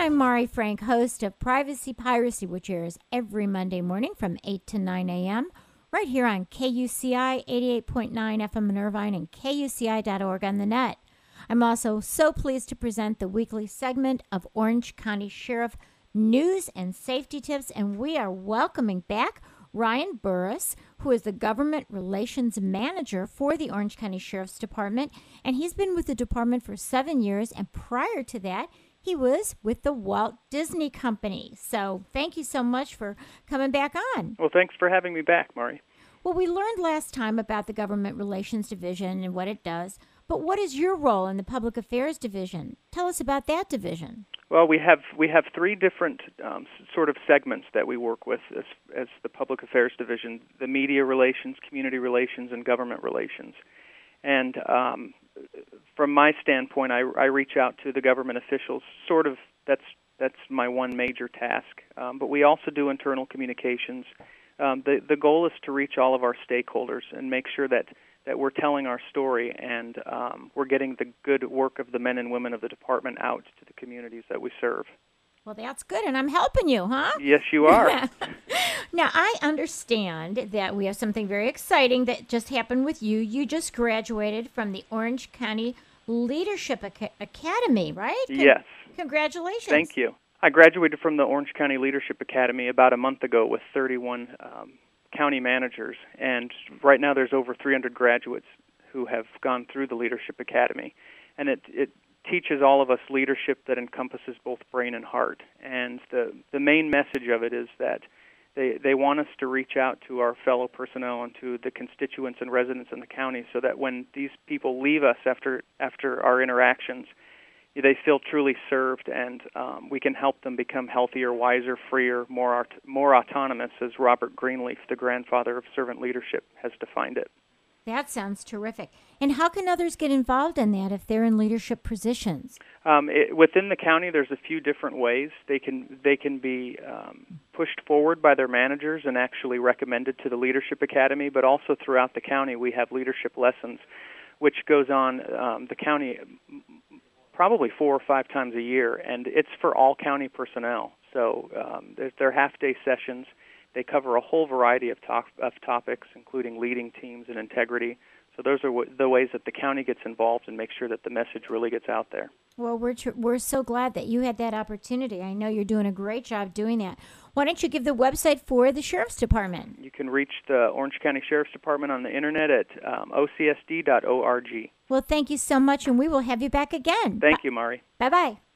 I'm Mari Frank, host of Privacy Piracy, which airs every Monday morning from 8 to 9 a.m. right here on KUCI 88.9 FM in Irvine and KUCI.org on the net. I'm also so pleased to present the weekly segment of Orange County Sheriff News and Safety Tips, and we are welcoming back Ryan Burris, who is the Government Relations Manager for the Orange County Sheriff's Department, and he's been with the department for seven years, and prior to that, he was with the Walt Disney Company. So thank you so much for coming back on. Well, thanks for having me back, Mari. Well, we learned last time about the Government Relations Division and what it does, but what is your role in the Public Affairs Division? Tell us about that division. Well, we have we have three different um, sort of segments that we work with as, as the Public Affairs Division: the Media Relations, Community Relations, and Government Relations. And um, from my standpoint, I, I reach out to the government officials. Sort of that's that's my one major task. Um, but we also do internal communications. Um, the the goal is to reach all of our stakeholders and make sure that that we're telling our story and um, we're getting the good work of the men and women of the department out to the communities that we serve. Well, that's good, and I'm helping you, huh? Yes, you are. now, I understand that we have something very exciting that just happened with you. You just graduated from the Orange County Leadership Ac- Academy, right? Con- yes. Congratulations. Thank you. I graduated from the Orange County Leadership Academy about a month ago with 31 um, county managers, and right now there's over 300 graduates who have gone through the Leadership Academy, and it it teaches all of us leadership that encompasses both brain and heart. And the the main message of it is that they they want us to reach out to our fellow personnel and to the constituents and residents in the county, so that when these people leave us after after our interactions, they feel truly served, and um, we can help them become healthier, wiser, freer, more aut- more autonomous, as Robert Greenleaf, the grandfather of servant leadership, has defined it. That sounds terrific. And how can others get involved in that if they're in leadership positions? Um, it, within the county, there's a few different ways they can they can be um, pushed forward by their managers and actually recommended to the leadership academy. But also throughout the county, we have leadership lessons, which goes on um, the county probably four or five times a year, and it's for all county personnel. So um, they're, they're half-day sessions. They cover a whole variety of, of topics, including leading teams and integrity. So those are w- the ways that the county gets involved and make sure that the message really gets out there. Well, we're tr- we're so glad that you had that opportunity. I know you're doing a great job doing that. Why don't you give the website for the sheriff's department? You can reach the Orange County Sheriff's Department on the internet at um, ocsd.org. Well, thank you so much, and we will have you back again. Thank you, Mari. Bye bye.